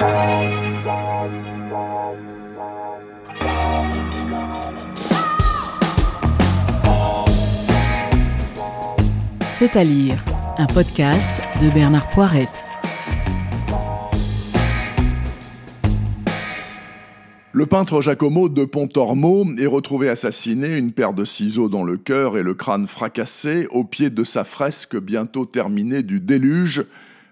C'est à lire, un podcast de Bernard Poirette. Le peintre Giacomo de Pontormo est retrouvé assassiné, une paire de ciseaux dans le cœur et le crâne fracassé, au pied de sa fresque bientôt terminée du déluge,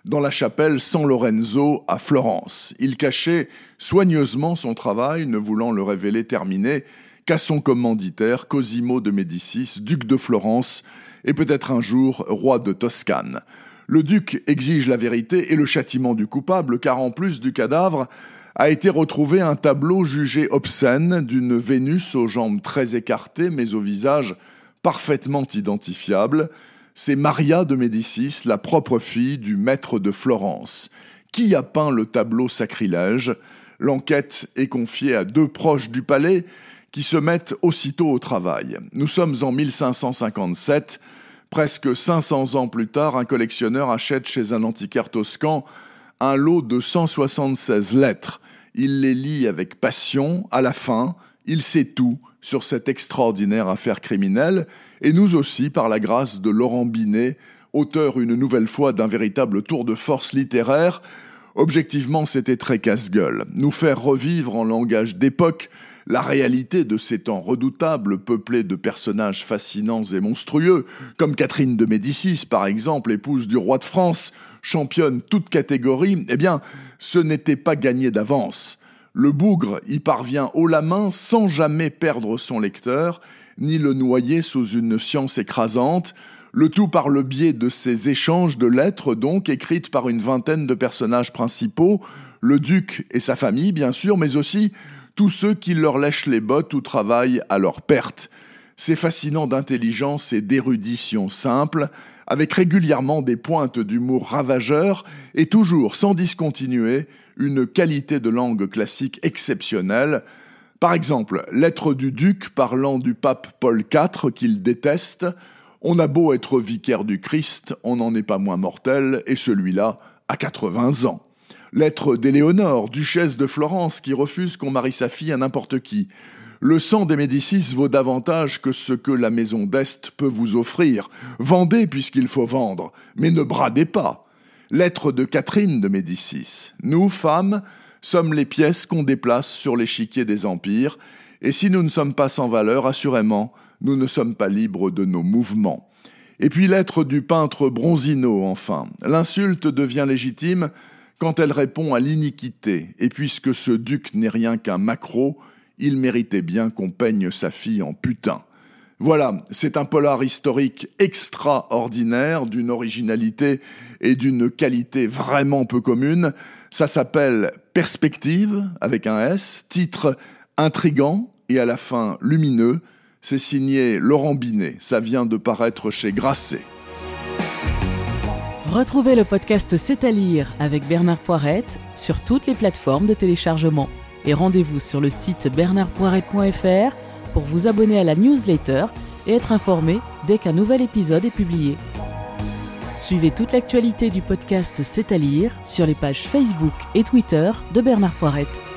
dans la chapelle San Lorenzo à Florence. Il cachait soigneusement son travail, ne voulant le révéler terminé qu'à son commanditaire Cosimo de Médicis, duc de Florence, et peut-être un jour roi de Toscane. Le duc exige la vérité et le châtiment du coupable, car en plus du cadavre, a été retrouvé un tableau jugé obscène d'une Vénus aux jambes très écartées mais au visage parfaitement identifiable. C'est Maria de Médicis, la propre fille du maître de Florence. Qui a peint le tableau sacrilège L'enquête est confiée à deux proches du palais qui se mettent aussitôt au travail. Nous sommes en 1557. Presque 500 ans plus tard, un collectionneur achète chez un antiquaire toscan un lot de 176 lettres. Il les lit avec passion. À la fin, il sait tout sur cette extraordinaire affaire criminelle. Et nous aussi, par la grâce de Laurent Binet, auteur une nouvelle fois d'un véritable tour de force littéraire, objectivement c'était très casse-gueule. Nous faire revivre en langage d'époque la réalité de ces temps redoutables, peuplés de personnages fascinants et monstrueux, comme Catherine de Médicis, par exemple, épouse du roi de France, championne toute catégorie, eh bien, ce n'était pas gagné d'avance. Le bougre y parvient haut la main sans jamais perdre son lecteur, ni le noyer sous une science écrasante, le tout par le biais de ces échanges de lettres, donc écrites par une vingtaine de personnages principaux, le duc et sa famille, bien sûr, mais aussi tous ceux qui leur lèchent les bottes ou travaillent à leur perte. C'est fascinant d'intelligence et d'érudition simple, avec régulièrement des pointes d'humour ravageur et toujours, sans discontinuer, une qualité de langue classique exceptionnelle. Par exemple, Lettre du duc parlant du pape Paul IV qu'il déteste. On a beau être vicaire du Christ, on n'en est pas moins mortel, et celui-là a 80 ans. Lettre d'Éléonore, duchesse de Florence, qui refuse qu'on marie sa fille à n'importe qui. Le sang des Médicis vaut davantage que ce que la maison d'Est peut vous offrir. Vendez puisqu'il faut vendre, mais ne bradez pas. Lettre de Catherine de Médicis. Nous, femmes, sommes les pièces qu'on déplace sur l'échiquier des empires, et si nous ne sommes pas sans valeur, assurément, nous ne sommes pas libres de nos mouvements. Et puis lettre du peintre Bronzino, enfin. L'insulte devient légitime quand elle répond à l'iniquité, et puisque ce duc n'est rien qu'un macro, il méritait bien qu'on peigne sa fille en putain. Voilà, c'est un polar historique extraordinaire, d'une originalité et d'une qualité vraiment peu commune. Ça s'appelle Perspective, avec un S, titre intrigant et à la fin lumineux. C'est signé Laurent Binet, ça vient de paraître chez Grasset. Retrouvez le podcast C'est à lire avec Bernard Poirette sur toutes les plateformes de téléchargement. Et rendez-vous sur le site bernardpoirette.fr pour vous abonner à la newsletter et être informé dès qu'un nouvel épisode est publié. Suivez toute l'actualité du podcast C'est à lire sur les pages Facebook et Twitter de Bernard Poirette.